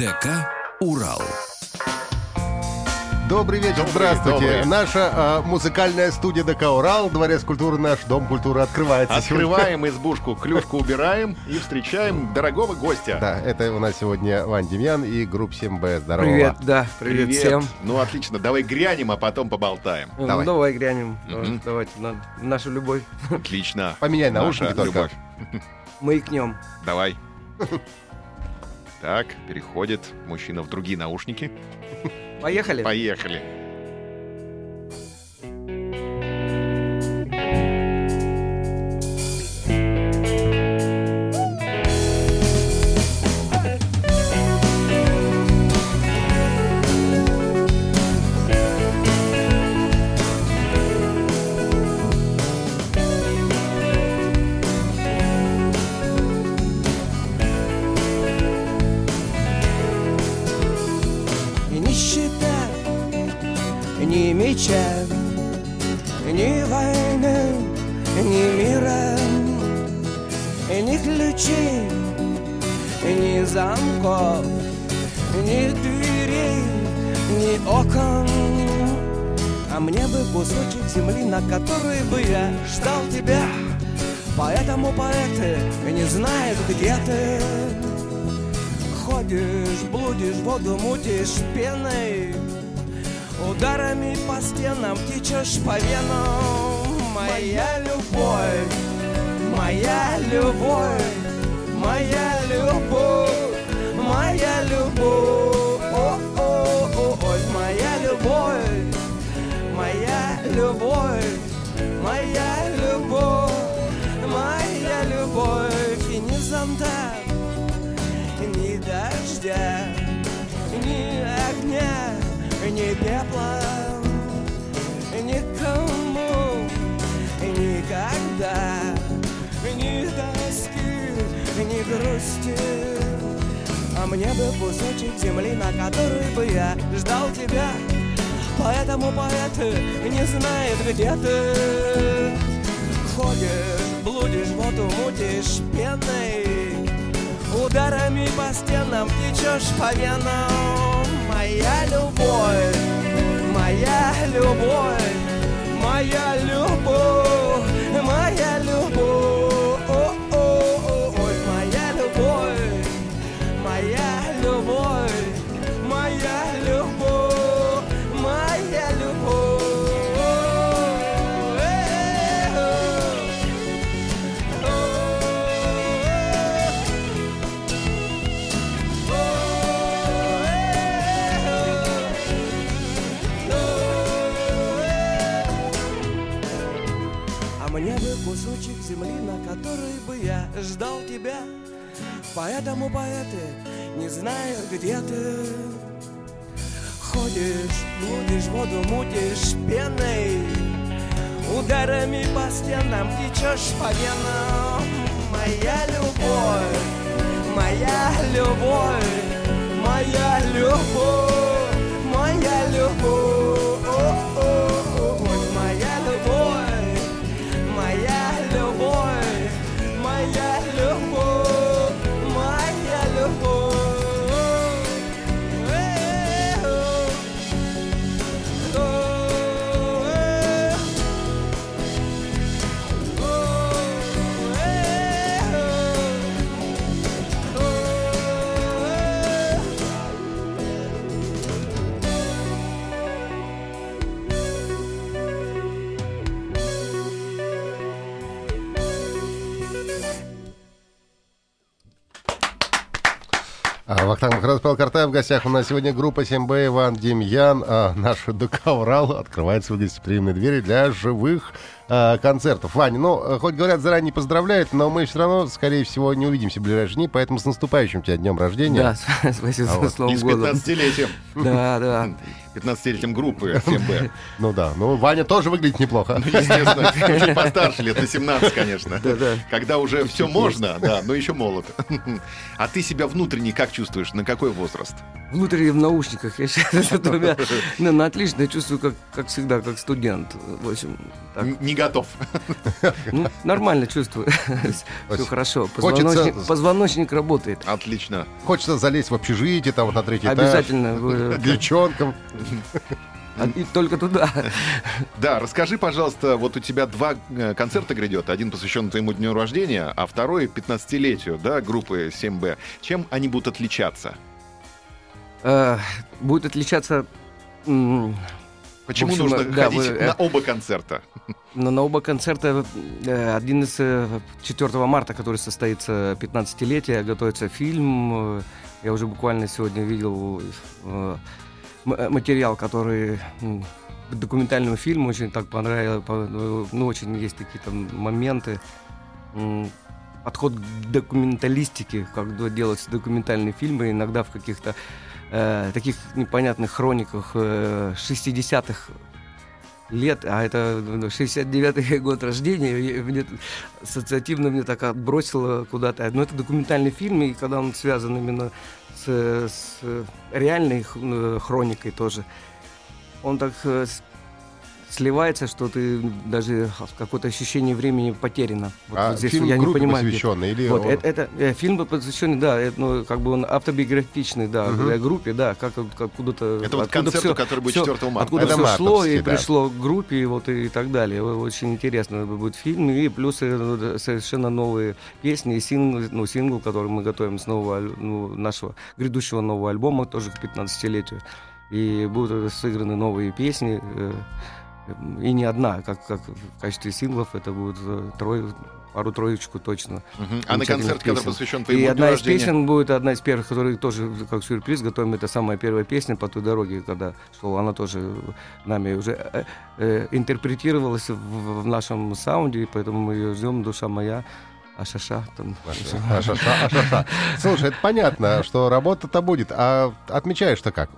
ДК «Урал». Добрый вечер, Добрый, здравствуйте. добрый. Наша а, музыкальная студия ДК «Урал», Дворец культуры, наш Дом культуры открывается. сегодня. Открываем избушку, клюшку убираем и встречаем дорогого гостя. Да, это у нас сегодня Вань Демьян и группа 7Б. Здорово. Привет, да, привет, всем. Ну, отлично, давай грянем, а потом поболтаем. Ну, Давай. давай грянем. Мгм. Давайте на нашу любовь. Отлично. Поменяй Наша наушники только. любовь. Маякнем. Давай. Так, переходит мужчина в другие наушники. Поехали. Поехали. Кусочек земли, на который бы я ждал тебя. Поэтому поэты не знают, где ты. Ходишь, блудишь, воду мутишь пеной Ударами по стенам течешь по венам Моя любовь, моя любовь, моя любовь, моя любовь грусти. А мне бы кусочек земли, на который бы я ждал тебя. Поэтому поэты не знают, где ты. Ходишь, блудишь, воду мутишь пеной Ударами по стенам течешь по венам Моя любовь, моя любовь, моя любовь, моя любовь кусочек земли, на который бы я ждал тебя. Поэтому поэты не знают, где ты. Ходишь, блудишь, воду мутишь пеной. Ударами по стенам течешь по венам. Моя любовь, моя любовь, моя любовь, моя любовь. А Павел концерта. В гостях у нас сегодня группа 7Б Иван Демьян. А наш ДК «Урал» открывает свои гостеприимные двери для живых а, концертов. Ваня, ну, хоть говорят, заранее поздравляют, но мы все равно, скорее всего, не увидимся в ближайшие дни, поэтому с наступающим тебя днем рождения. Да, спасибо А за вот. И Новым с годом. 15-летием. Да, да. 15-летием группы 7Б. Ну да, ну Ваня тоже выглядит неплохо. Естественно, чуть постарше, лет на 17, конечно. Да-да. Когда уже все можно, да, но еще молод. А ты себя внутренне как чувствуешь? На какой возраст? Внутренне в наушниках. Я сейчас меня ну, на отлично. Я чувствую, как, как всегда, как студент. В общем, так. Не готов. Ну, нормально чувствую. Все хорошо. Хочется- Позвоночник, позвоночник работает. Отлично. Хочется залезть в общежитие, там вот на третий этаж. Обязательно. вы- К девчонкам. А, И только туда. Да, расскажи, пожалуйста, вот у тебя два э, концерта грядет. Один посвящен твоему дню рождения, а второй 15-летию, да, группы 7Б. Чем они будут отличаться? Э, Будет отличаться Почему общем, нужно да, ходить э, на оба концерта? Но на оба концерта э, один из э, 4 марта, который состоится 15-летие, готовится фильм. Э, Я уже буквально сегодня видел э, э, материал, который м, к документальному фильму очень так понравилось. по- Ну, очень есть такие там моменты. Подход к документалистике, когда делаются документальные фильмы, иногда в каких-то э, таких непонятных хрониках э, 60-х лет, а это ну, 69-й год рождения, мне ассоциативно мне так отбросило куда-то. Но это документальный фильм, и когда он связан именно с, с реальной э, хроникой тоже, он так э, сливается, что ты даже какое-то ощущение времени потеряно. Вот А вот здесь фильм я не понимаю. посвященный или... вот, он- это, это, э, фильм посвященный, да, это, ну, как бы он автобиографичный, да, э, группе, да, как, как откуда-то... Это вот концерту, всё- который будет всё- 4 марта. Откуда Это все шло и да. пришло к группе, и вот и так далее. Очень интересно будет фильм. И плюс э, да, совершенно новые песни, и сингл, ну, сингл, который мы готовим с нового ну, нашего грядущего нового альбома, тоже к 15-летию. И будут э, сыграны новые песни. Э, И не одна, как, как в качестве синглов, это будет э, трое, пару-троечку точно. Мгм. А на концерт, который песен. посвящен И твоему дню одна из рождения? песен будет одна из первых, которые тоже как сюрприз готовим. Это самая первая песня по той дороге, когда шел. Она тоже нами уже э, э, интерпретировалась в, в нашем саунде, и поэтому мы ее ждем. Душа моя, Ашаша. Там, Ашаша, ашаша. Слушай, это понятно, что работа-то будет. А отмечаешь-то как?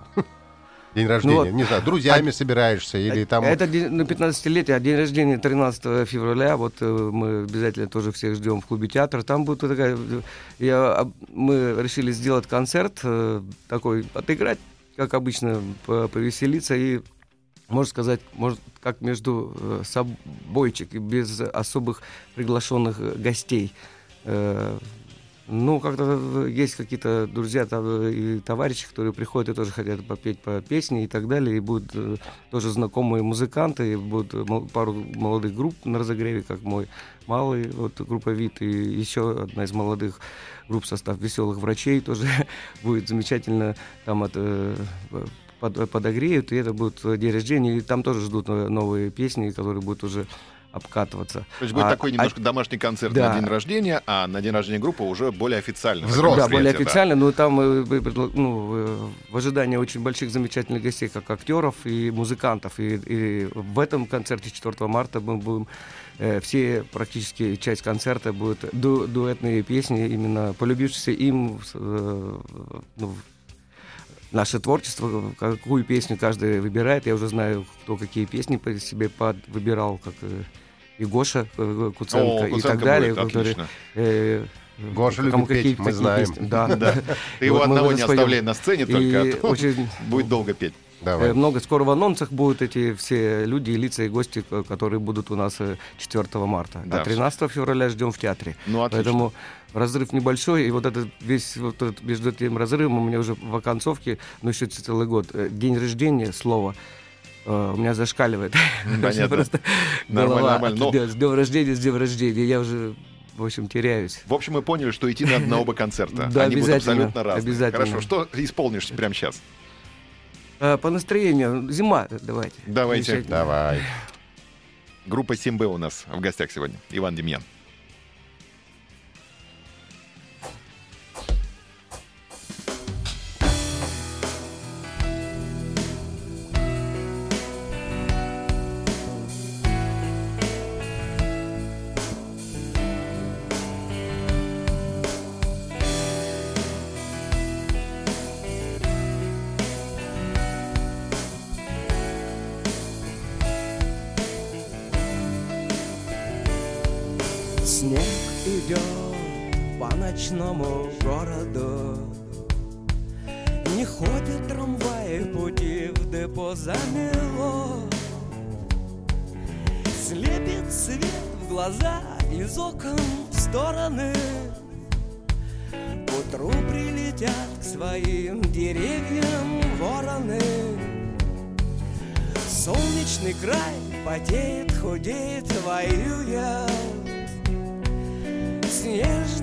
День рождения. вот. Не знаю, друзьями собираешься или там... Это день- на 15-летие, а день рождения 13 февраля. Вот э, мы обязательно тоже всех ждем в клубе театр. Там будет такая... э, Я, мы решили сделать концерт э, такой, отыграть, как обычно, по- повеселиться и можно сказать, может, как между э, собойчик, без особых приглашенных э, гостей. Ну, как-то есть какие-то друзья и товарищи, которые приходят и тоже хотят попеть по песне и так далее. И будут э, тоже знакомые музыканты, и будут пару молодых групп на разогреве, как мой малый, вот группа ВИТ, и еще одна из молодых групп состав веселых врачей тоже будет замечательно там от, э, под- подогреют, и это будет день рождения, и там тоже ждут новые песни, которые будут уже обкатываться. То есть будет А- такой а- немножко домашний концерт да. на день рождения, а на день рождения группы уже более официально. Взрослый. Да, более официально, но там э, ну, э, в ожидании очень больших замечательных гостей, как актеров и музыкантов. И, и в этом концерте 4 марта мы будем э, все практически часть концерта будет ду- дуэтные песни, именно полюбившиеся им э, ну, наше творчество, какую песню каждый выбирает. Я уже знаю, кто какие песни по себе под выбирал, как и Гоша э, Куценко, О, и Куценко так далее. будет, которые, отлично. э, Гоша любит петь, какие мы знаем. песни. Да, Да. Ты его одного не споем. оставляй на сцене только, И а то очень будет долго петь. Давай. э, много скоро в анонсах будут эти все люди, лица и гости, ко- которые будут у нас э, 4 марта. Да. А 13 февраля ждем в театре. Ну, отлично. Поэтому разрыв небольшой, и вот этот весь вот этот между этим разрывом у меня уже в оконцовке, ну еще целый год. Э, День рождения, слово, э, у меня зашкаливает. Понятно. Просто Нормально, голова нормально. Но- да, С днем рождения, с днем рождения. Я уже, в общем, теряюсь. В общем, мы поняли, что идти надо на оба концерта. Да, Они будут абсолютно разные. обязательно. Хорошо, что исполнишь прямо сейчас? Э, По настроению, зима, давайте. Давайте. Давай. Группа 7Б у нас в гостях сегодня. Иван Демьян. Ночному городу. Не ходят трамваи, пути в депо замело. Слепит свет в глаза из окон в стороны. К утру прилетят к своим деревьям вороны. Солнечный край потеет, худеет, воюет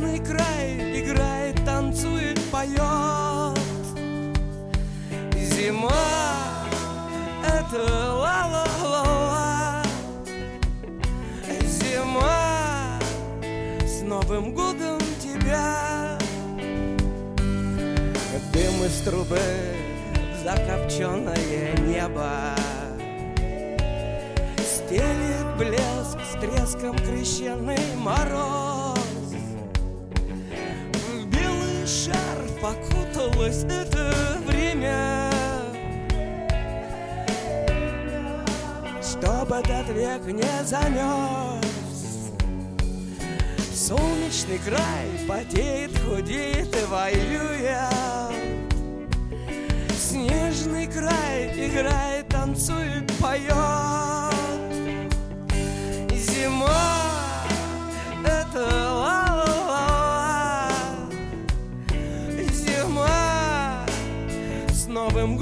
Снежный край играет, танцует, поет. Зима — это ла-ла-ла-ла. Зима с Новым годом тебя. Дым из трубы в закопченное небо. Стелит блеск с треском крещенный мороз покуталось это время. Чтоб этот век не замерз. Солнечный край потеет, худеет и воюет. Снежный край играет, танцует, поет. Зима — с Новым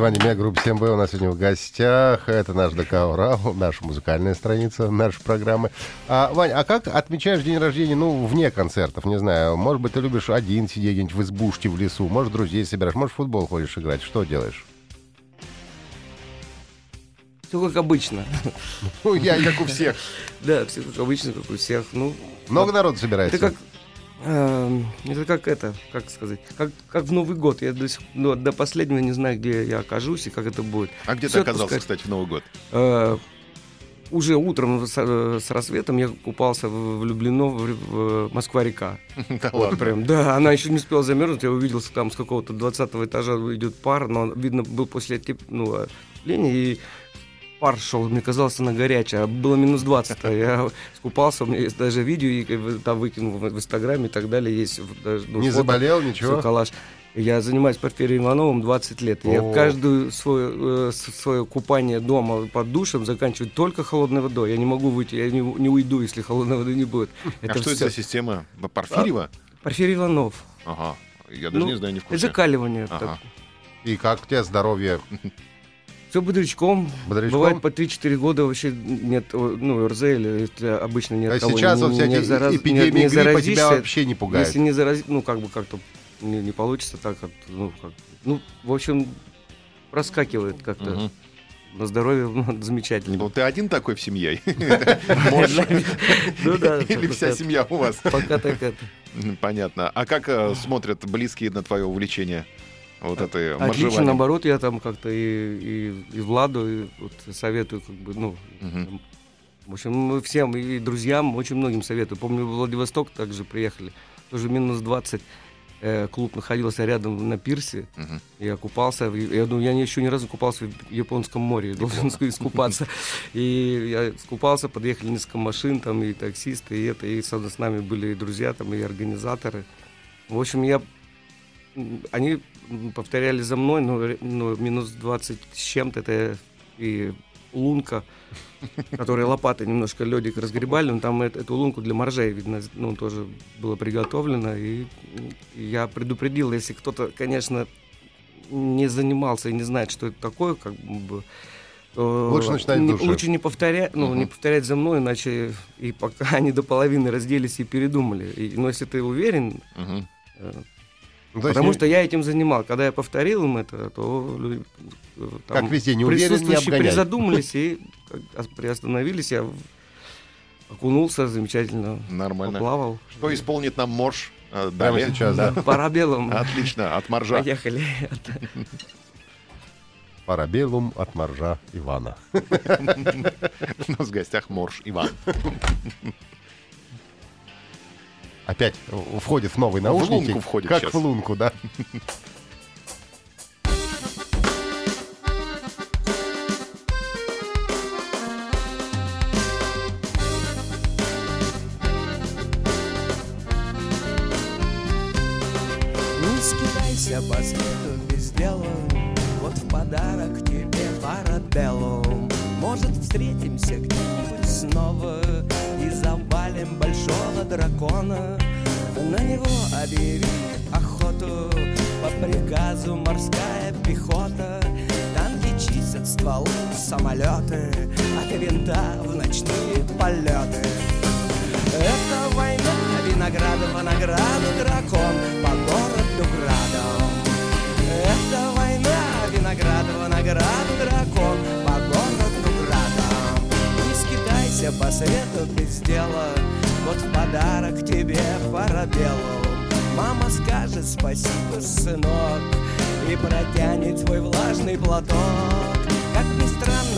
Иван Демьян, группа 7Б у нас сегодня в гостях. Это наш ДК «Урал», наша музыкальная страница нашей программы. А, Вань, а как отмечаешь день рождения, ну, вне концертов, не знаю, может быть, ты любишь один сидеть где-нибудь в избушке в лесу, может, друзей собираешь, может, в футбол ходишь играть, что делаешь? Все как обычно. Ну, я Как у всех. Да, все как обычно, как у всех. Ну, Много народу собирается. это как... эм, Это как это, как сказать, как, как в Новый год. Я до, сих- ну, до последнего не знаю, где я окажусь и как это будет. А где ты Всё оказался, отпускать. кстати, в Новый год? Э, уже утром с, э, с рассветом я купался в, в Люблино, в, в Москва-река. Да Вот ладно. прям, да, она еще не успела замерзнуть, я увидел, там с какого-то 20 этажа идет пар, но видно, был после теп- ну, и пар шел, мне казалось, она горячая, а было минус 20, а я скупался, у меня есть даже видео, и там выкинул в, Инстаграме и так далее, есть даже, ну, Не фото, заболел, ничего? коллаж. Я занимаюсь Порфирием Ивановым 20 лет. Я О. каждую свое, э, свое купание дома под душем заканчиваю только холодной водой. Я не могу выйти, я не, не уйду, если холодной воды не будет. а что это всё. за система? Порфирьева? Порфирий Иванов. Ага. Я даже Ну, не знаю, не в курсе. Закаливание. Ага. И как у тебя здоровье? Все бодрячком. Бодрячком? Бывает по 3-4 года вообще нет, ну, РЗ или если обычно нет А того, сейчас не- эти зараз- эпидемии не- не гриппа тебя вообще не пугает. Если не заразить, ну, как бы как-то не, не получится так, как, ну, как, ну, в общем, проскакивает как-то. Мгм. На здоровье ну, замечательно. Ну, ты один такой в семье? Ну да, Или вся семья у вас? Пока так это. Понятно. А как э, смотрят близкие на твое увлечение? Вот это Отлично, моржевание? наоборот, я там как-то и, и, и Владу и вот советую, как бы, ну, Мгм. в общем, мы всем и друзьям очень многим советую. Помню, в Владивосток также приехали, тоже минус 20, э, клуб находился рядом на пирсе, Мгм. я купался, я думаю, я еще ни разу купался в Японском море, должен ск- искупаться. И я скупался, подъехали несколько машин, там и таксисты, и это, и с нами были и друзья, там и организаторы. В общем, я... Они повторяли за мной, но, но минус 20 с чем-то это и лунка, которой лопатой немножко ледик разгребали, но там эт- эту лунку для моржей, видно, ну, тоже было приготовлено, и, я предупредил, если кто-то, конечно, не занимался и не знает, что это такое, как бы... Лучше начинать не-. Лучше не повторять, ну, не повторять за мной, иначе и пока они до половины разделись и передумали. И, но если ты уверен, Мгм. Э, Ну, потому не- что я этим занимал. Когда я повторил им это, то люди, э, там Как везде, не уверен, не присутствующие обгоняй. призадумались и ос- приостановились. Я окунулся замечательно, Нормально. поплавал. Что исполнит нам Морж э, Прямо далее? сейчас, да. Парабеллум. Отлично, от Моржа. Поехали. Парабеллум от моржа Ивана. У нас в гостях Морж Иван. Опять входит в новые наушники. лунку входит Как сейчас. в лунку, да.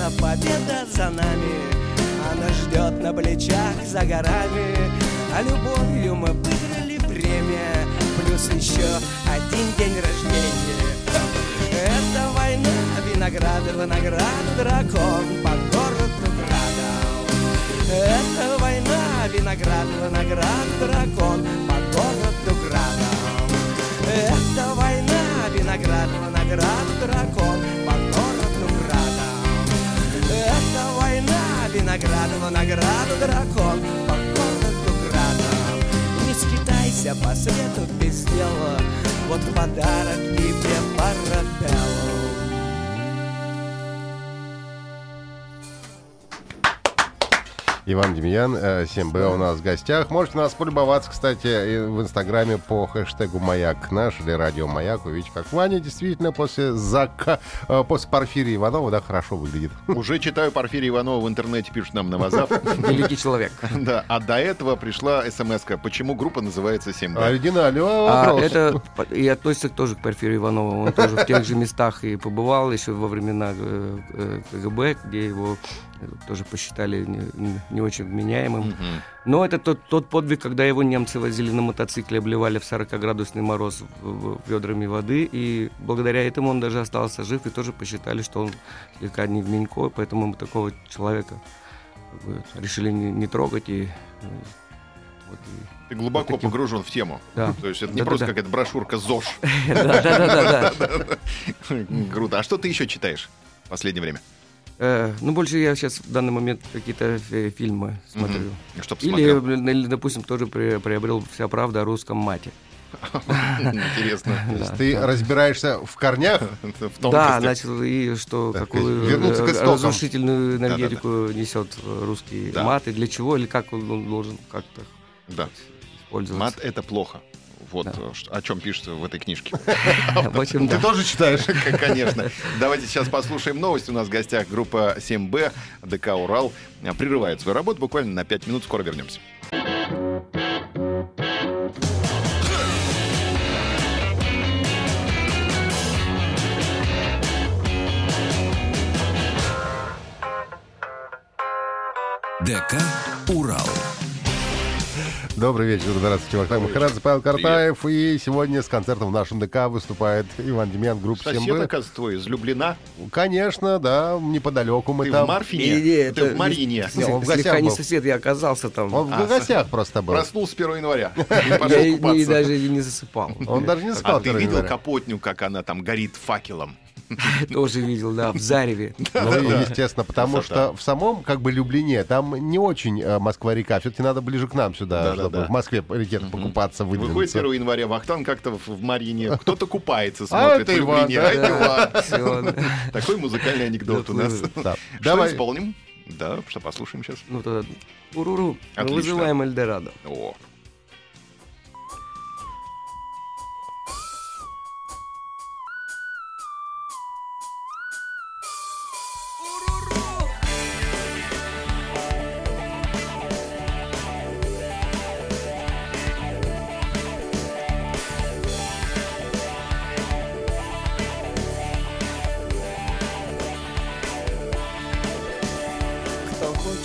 Странно, победа за нами, она ждет на плечах за горами. А любовью мы выиграли время. Плюс еще один день рождения. Это война, виноградова награда Дракон по городу градом Это война, виноградова награда Дракон по городу градом Это война, виноградова награда Дракон по война, виноградова награда, дракон по городу градом. Не скитайся по свету без дела, вот подарок тебе парабеллум. Иван Демьян, э, 7Б у нас в гостях. Можете нас полюбоваться, кстати, в Инстаграме по хэштегу «Маяк наш» или «Радио Маяк». Увидите, как Ваня действительно после, зака... э, после Порфирия Иванова да, хорошо выглядит. Уже читаю Порфирия Иванова в интернете, пишут нам на WhatsApp. Великий человек. Да, а до этого пришла смс -ка. Почему группа называется 7 А Оригинальный А вопрос. это и относится тоже к Порфирию Иванову. Он тоже в тех же местах и побывал еще во времена э, э, КГБ, где его э, тоже посчитали не, не- не очень вменяемым. Но это тот, тот подвиг, когда его немцы возили на мотоцикле, обливали в 40-градусный мороз в- в- ведрами воды, и благодаря этому он даже остался жив, и тоже посчитали, что он слегка невменько, поэтому мы такого человека бы, решили не, не трогать. И, э, вот, и- Ты глубоко Вот таким- погружен в тему. Да. То есть это не Да-да-да. просто какая-то брошюрка ЗОЖ. Да-да-да. Круто. А что ты еще читаешь в последнее время? Э, Ну, больше я сейчас в данный момент какие-то э, фильмы смотрю. Что Или, или, допустим, тоже при- приобрел «Вся правда о русском мате». Интересно. Да. Ты разбираешься в корнях? В Да, тонкостях. начал и что, какую разрушительную энергетику несет э, русский Да. мат, и для чего, или как он, должен как-то Да. использоваться. Мат — это плохо. Вот Да. э, о чем пишется в этой книжке. В общем, Ты да. тоже читаешь? Конечно. Давайте сейчас послушаем новости. У нас в гостях группа 7Б, ДК «Урал» прерывает свою работу буквально на 5 минут. Скоро вернемся. ДК «Урал». Добрый вечер, здравствуйте, Вахтанг Махарадзе, Павел Картаев. И сегодня с концертом в нашем ДК выступает Иван Демьян, группа Сосед, 7 оказывается, твой из Люблина. Конечно, да, неподалеку мы Ты там. в Марфине, Не, не, ты в Марине. Не, он в гостях не сосед, я оказался там. Он в гостях просто был. Проснулся 1 января. И я даже и не засыпал. Он даже не спал. А ты 1 видел. Капотню, как она там горит факелом? Тоже видел, да, в Зареве. Ну, естественно, потому что в самом, как бы, Люблине, там не очень э, Москва-река. Все-таки надо ближе к нам сюда, чтобы в Москве полететь, покупаться, Выходит выдвинуться. 1 января Вахтан как-то в в Марине. Кто-то купается, А смотрит в Люблине. А это. Такой музыкальный анекдот у нас. Давай. исполним? Да, что послушаем сейчас. Ну тогда, уруру, мы Отлично. вызываем Эльдорадо. О,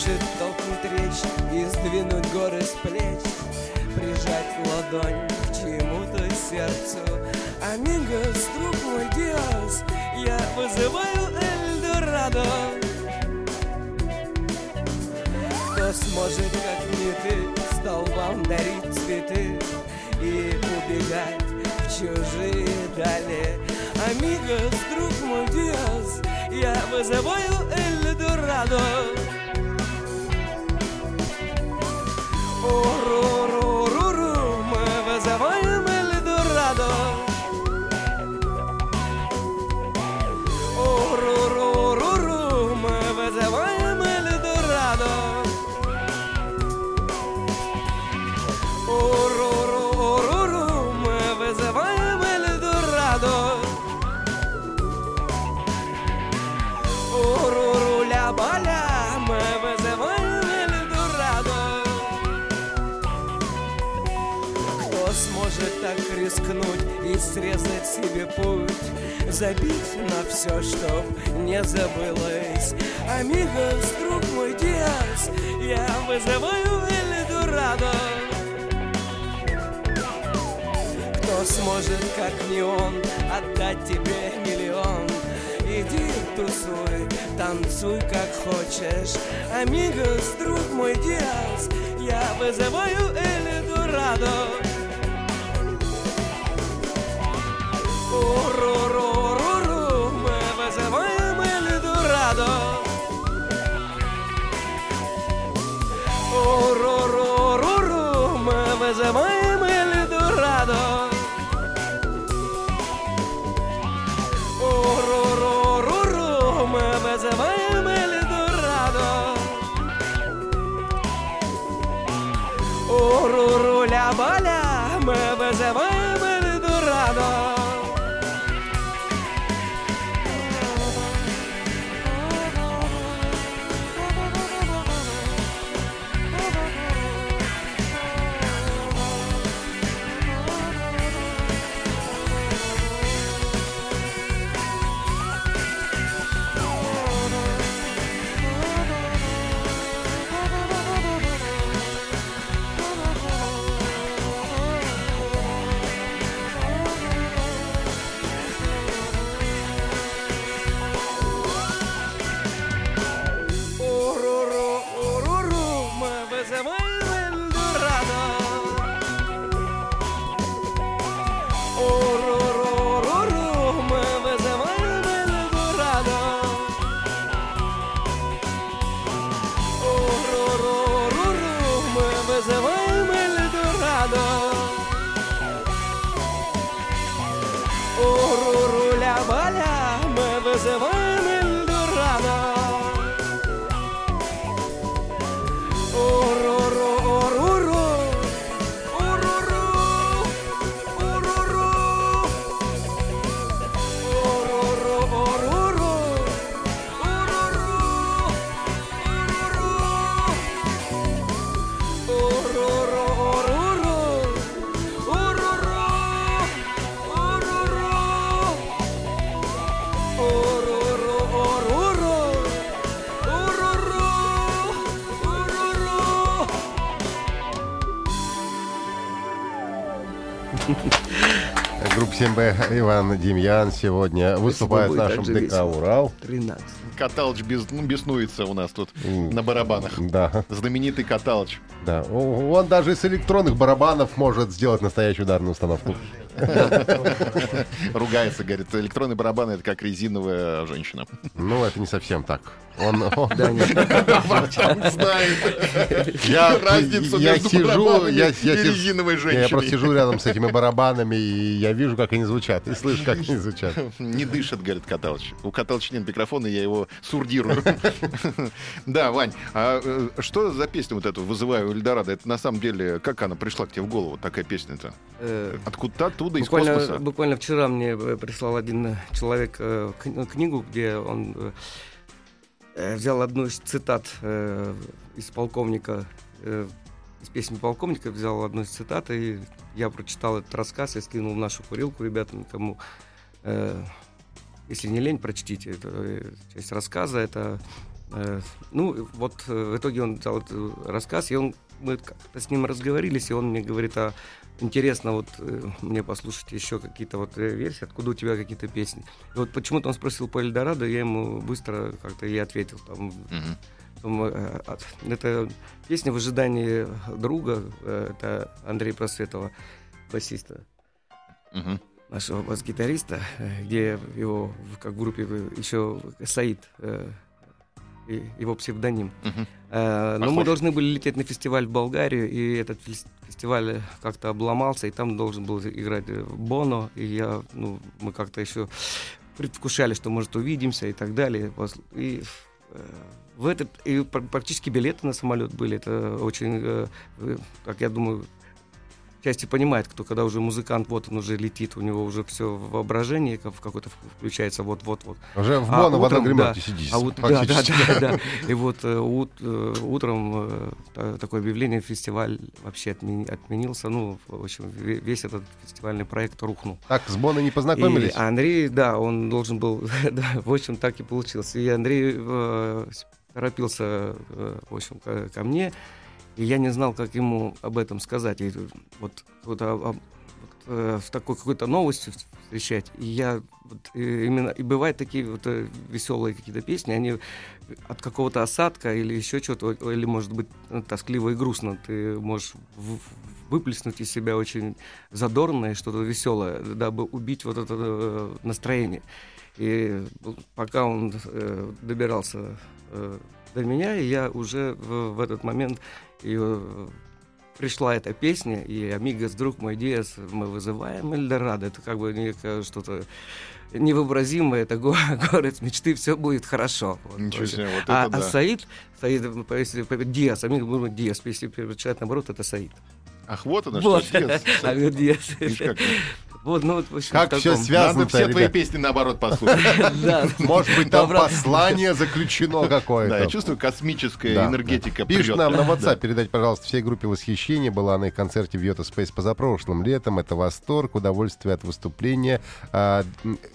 хочет толкнуть речь и сдвинуть горы с плеч Прижать ладонь к чему-то сердцу. Амигос, друг мой Диос, я вызываю Эльдорадо. Кто сможет, как не ты, столбам дарить цветы И убегать в чужие дали? Амигос, друг мой Диос, я вызываю Эльдорадо Уруруруру, срезать себе путь. Забить на все, чтоб не забылось. Амигос, друг мой Диас, я вызываю Эльдорадо Кто сможет, как не он, отдать тебе миллион? Иди тусуй, танцуй как хочешь. Амигос, друг мой Диас, я вызываю Эльдорадо Уруруруру, мы вызываем Эльдорадо. Уруруруру, мы вызываем Эльдорадо. Уруруруру, мы вызываем Эльдорадо. Уруруля баля, мы вызываем Группа 7Б Иван Демьян сегодня выступает в нашем ДК. «Урал». 13. Каталыч без, ну, беснуется у нас тут М. на барабанах. Да, Знаменитый Каталыч. да. Он даже из электронных барабанов может сделать настоящую ударную установку. Ругается, говорит, электронные барабаны это как резиновая женщина. Ну, это не совсем так. Он, он- Да, знает я, разницу я между сижу, я, я и резиновой Я просто женщиной. сижу рядом с этими барабанами, и я вижу, как они звучат, и слышу, как они звучат. Не дышит, говорит Каталыч. У Каталыча нет микрофона, я его сурдирую. Да, Вань, а э, что за песня вот эту «Вызываю Эльдорадо»? Это на самом деле, как она пришла к тебе в голову, такая песня-то? Э, Откуда-то оттуда, из Буквально, космоса? буквально вчера мне э, прислал один человек кни- книгу, где он взял одну из цитат э, из полковника, э, из песни полковника, взял одну из цитат, и я прочитал этот рассказ и скинул в нашу курилку ребятам, кому, э, если не лень, прочтите эту э, часть рассказа. Это, э, ну, вот э, в итоге он взял этот рассказ, и он, мы с ним разговорились, и он мне говорит, а интересно вот э, мне послушать еще какие-то вот э, версии, откуда у тебя какие-то песни. И вот почему-то он спросил по Эльдорадо, я ему быстро как-то и ответил. Там, от- это песня «В ожидании друга», это Андрей Просветова, басиста Мгм. нашего бас-гитариста, где его как в группе еще Саид, его псевдоним. Мгм. Э, Но мы должны были лететь на фестиваль в Болгарию, и этот фес- фестиваль как-то обломался, и там должен был играть э, Боно, и я, ну, мы как-то еще предвкушали, что, может, увидимся и так далее. И э, в этот, и пр- практически билеты на самолет были, это очень, э, как я думаю, части понимает, кто когда уже музыкант, вот он уже летит, у него уже все воображение как- в какое-то в- включается, вот-вот-вот. Уже в А в одном утром, гримерке да. сидишь. А вот, да, да, да, да. И вот э, ут- э, утром э, та- такое объявление, фестиваль вообще отмени- отменился. Ну, в общем, ве- весь этот фестивальный проект рухнул. Так, с Боно не познакомились? И Андрей, да, он должен был, да, в общем, так и получилось. И Андрей э, торопился, э, в общем, ко, ко мне, и я не знал, как ему об этом сказать. И вот, вот, а- а- вот, э, в такой какой-то новости встречать. И я вот, э, именно и бывают такие вот э, веселые какие-то песни, они от какого-то осадка или еще чего-то, или может быть тоскливо и грустно. Ты можешь в- выплеснуть из себя очень задорное, что-то веселое, дабы убить вот это э, настроение. И пока он э, добирался э, до меня, и я уже в, в этот момент и, э, пришла эта песня, и «Амигос, друг мой, Диас, мы вызываем Эльдорадо». Это как бы некое что-то невообразимое, это го- город мечты, все будет хорошо. Ничего себе, вот а, это а да. Саид, Саид, ну, если Диас, Амигос, Диас, если перечислять наоборот, это Саид. Ах, вот оно Вот. что. Диас. Амигос, Диас. Видишь, как- Вот, ну, вот, в общем, Как в всё таком- связано. Надо все твои ребят. песни наоборот послушать. Да. Может быть, там послание заключено Да, я какое-то. чувствую, космическая энергетика Пишет нам на WhatsApp, Да. передать, пожалуйста, всей группе восхищения. Была на их концерте в Йота Спейс позапрошлым летом. Это восторг, удовольствие от выступления. А,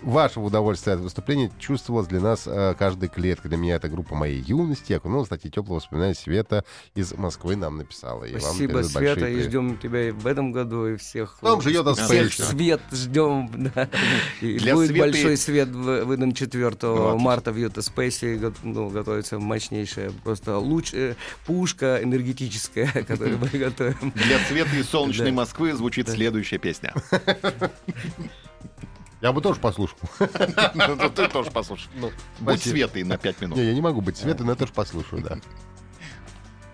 вашего удовольствия от выступления чувствовалось для нас а, каждой клеткой. Для меня это группа моей юности. Окунулась, кстати, теплого воспоминания Света из Москвы нам написала. И вам Спасибо, Света, и привет. Ждем тебя и в этом году, и всех. В том же Йота всех свет ждем, да. И Для будет Светы- большой свет в- выдан 4 Ну, отлично. марта в Йота Спейсе. Ну, готовится мощнейшая просто луч, э, пушка энергетическая, которую мы готовим. Для Светы и солнечной Да. Москвы звучит следующая песня. Я бы тоже послушал. Ну, Ты тоже послушай. Будь спасибо. Светой на 5 минут. Не, я не могу быть Светой, но я тоже послушаю, да.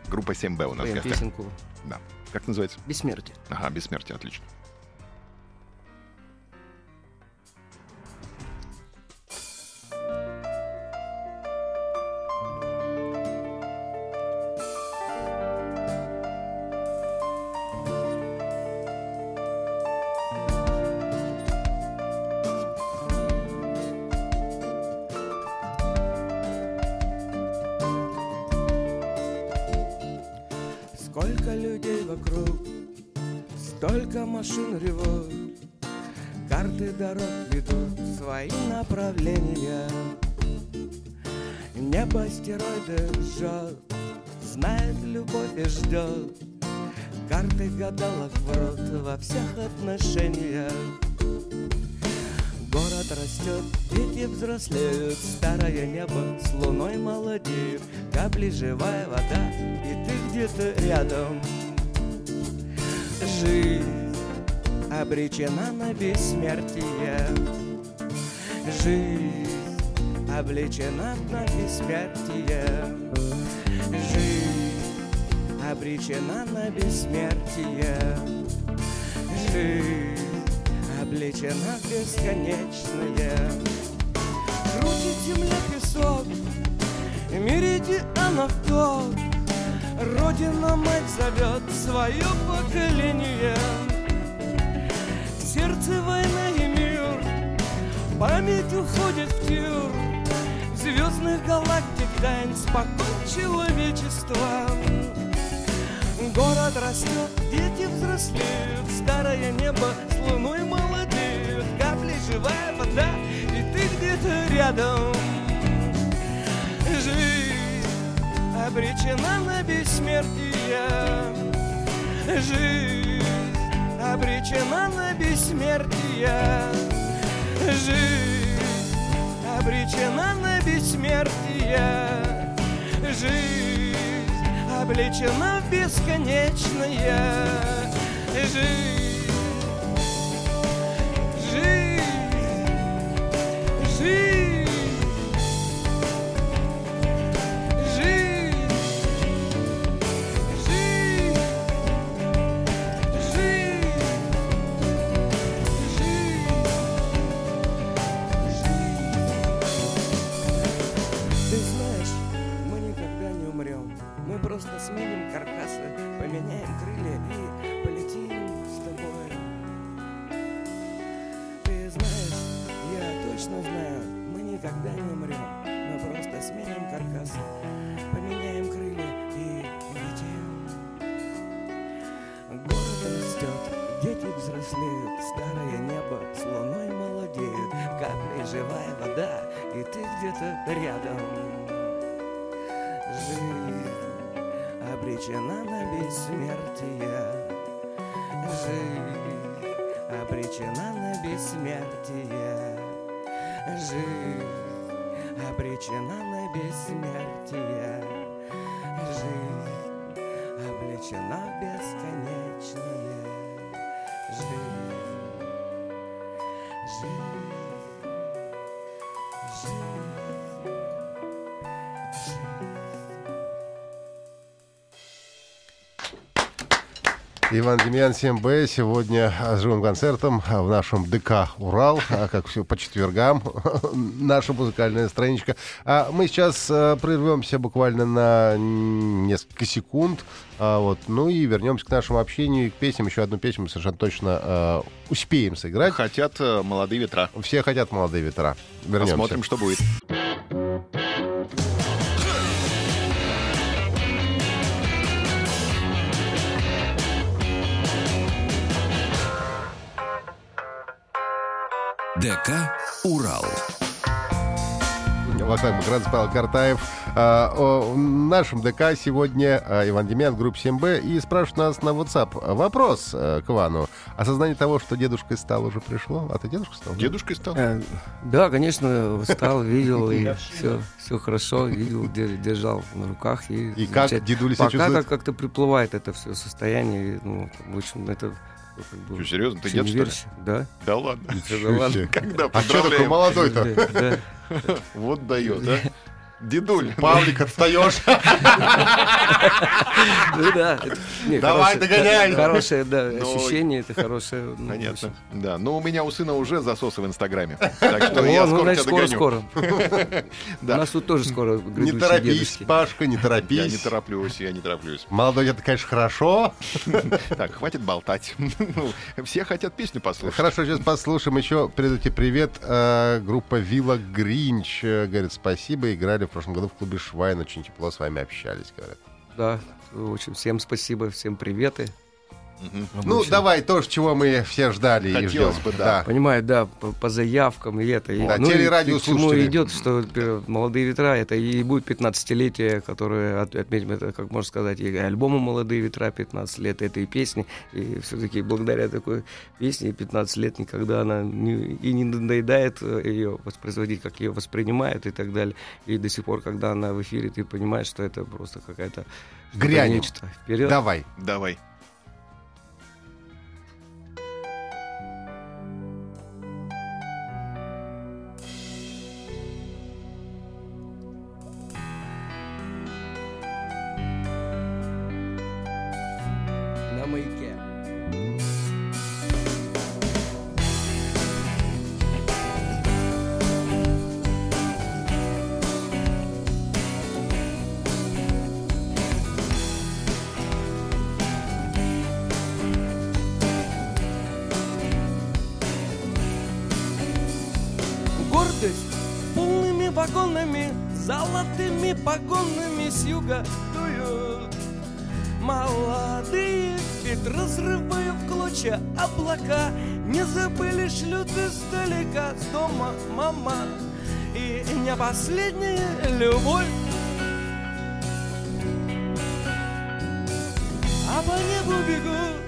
Группа 7Б у нас в Поем гостях. песенку Да. Как называется? «Бессмертие». Ага, бессмертие, отлично. Столько машин ревут, Карты дорог ведут свои направления. Небо астероиды жжет, знает любовь и ждет, карты гадалок врут во всех отношениях. Город растет, дети взрослеют, старое небо с луной молодеют, капли живая вода, и ты где-то рядом. Жизнь обречена на бессмертие. Жизнь облечена на бессмертие. Жизнь обречена на бессмертие. Жизнь облечена в бесконечное. Крутит земля песок, меридианов ток. Родина мать зовет свое поколение. В сердце война и мир, память уходит в тюр. Звездных галактик тайн спокон человечества. Город растет, дети взрослеют, старое небо с луной молодеют, капли живая вода, и ты где-то рядом. Обречена на бессмертие. Жизнь обречена на бессмертие. Жизнь обречена на бессмертие. Жизнь облечена в бесконечное. Жизнь, жизнь, где-то рядом. Жизнь обречена на бессмертие. Жизнь обречена на бессмертие. Жизнь обречена на бессмертие. Жизнь облечена в бесконечное. Иван Демьян 7Б сегодня с живым концертом в нашем ДК «Урал», а как все по четвергам, наша музыкальная страничка. А мы сейчас э, прервемся буквально на несколько секунд, а вот, ну и вернемся к нашему общению и к песням. Еще одну песню мы совершенно точно э, успеем сыграть. Хотят э, молодые ветра. Все хотят молодые ветра. Вернемся. Посмотрим, что будет. ДК «Урал». Вахтанг Макранц, Павел Картаев. А, о, в нашем ДК сегодня а, Иван Демьян, группа 7Б. И спрашивают нас на WhatsApp. Вопрос а, к Ивану. Осознание того, что дедушкой стал, уже пришло? А ты дедушкой стал? Дедушкой стал. Э, Да, конечно, встал, видел, и все, все хорошо, видел, де- держал на руках. И, И как дедуля себя Пока чувствует? как- как-то приплывает это все состояние. Ну, в общем, это как бы, Что, серьезно, ты дед, что ли? Да. Да ладно. Да ладно. Когда А что такой молодой-то? Да, да. Вот дает, а? Дедуль. Павлик, отстаешь. Ну да. это- Давай, догоняй. Хорошее, да, Ну, ощущение, это хорошее. ну, Понятно. общем. Да, но у меня у сына уже засосы в Инстаграме. Так что я ну, скоро тебя скоро. У нас тут тоже скоро Не торопись. Пашка, не Я не торопись. тороплюсь, я не тороплюсь. Молодой дед, конечно, хорошо. Так, хватит болтать. Ну, Все хотят песню послушать. Хорошо, сейчас послушаем еще. Передайте привет. э, группа Вилла Гринч. э, Говорит, спасибо. Играли в прошлом году в клубе Швайн. Очень тепло с вами общались, говорят. Да, общем, всем спасибо, всем приветы. Ну, давай то, чего мы все ждали и ждем. Хотелось бы, да. Понимаю, да, по, по заявкам и это. и- Да, ну, и телерадиослушатели. к чему идет, что э, «Молодые ветра» это и будет 15-летие, которое от- отметим, это, как можно сказать, и альбому «Молодые ветра» 15 лет, это и песни. И все-таки благодаря такой песне 15 лет никогда она не- и не надоедает э, ее воспроизводить, как ее воспринимают и так далее. И до сих пор, когда она в эфире, ты понимаешь, что это просто какая-то нечто. Вперед. Давай. Давай. Не последняя любовь. А по небу бегут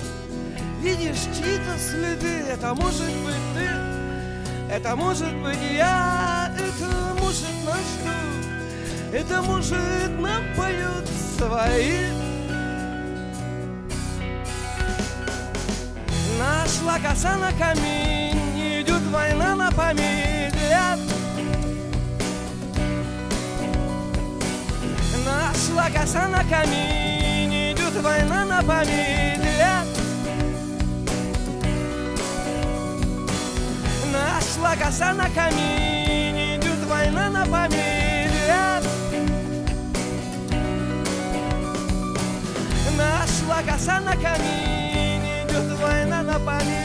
Видишь чьи-то следы. Это может быть ты Это может быть я Это может нас ждут Это может нам поют свои. Нашла коса на камень, идет война на память коса на камень, идет война на лет. Нашла коса на камень, идет война на лет. Нашла коса на камень, идет война на лет.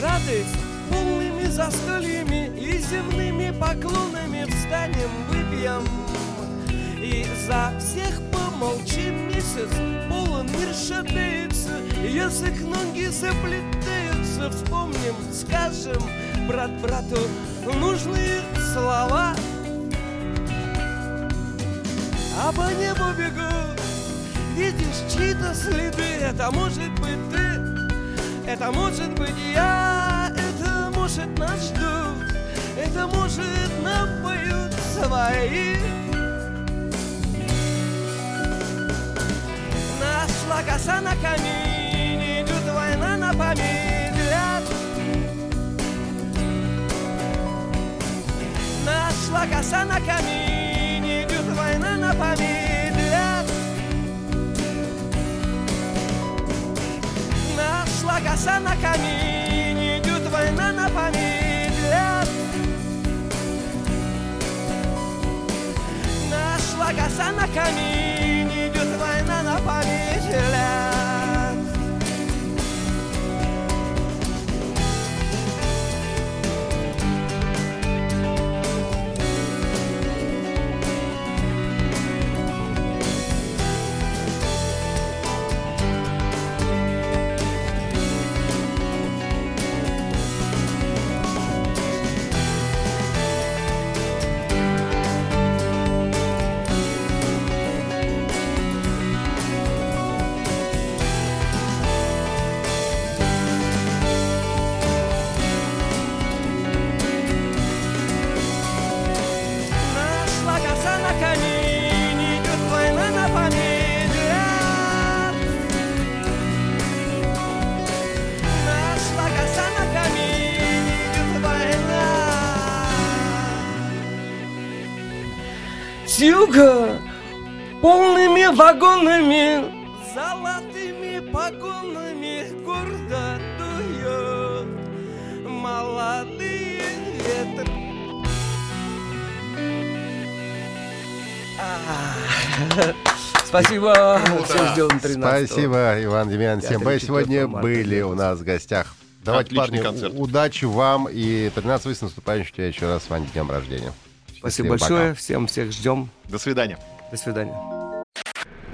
Радость полными застольями и земными поклонами встанем, выпьем. И за всех помолчим месяц, полон мир шатается, язык ноги заплетаются, вспомним, скажем брат брату нужные слова. А по небу бегут, видишь чьи-то следы Это может быть ты, это может быть я Это может нас ждут, это может нам поют свои Нашла коса на камень, идет война на лет. Нашла коса на камень, идет война на лет. Нашла коса на камень, идет война на память Нашла коса на камень, вагонами, золотыми погонами гордо дует молодые ветры. Спасибо. Все ждем 13 Спасибо, Иван Демьян. 4 Сегодня были у нас в гостях. Давайте, Отличный парни, концерт. удачи вам и 13 с наступающим тебя еще раз, Вань, днем рождения. Спасибо Счастливо, пока. большое. Всем всех ждем. До свидания. До свидания.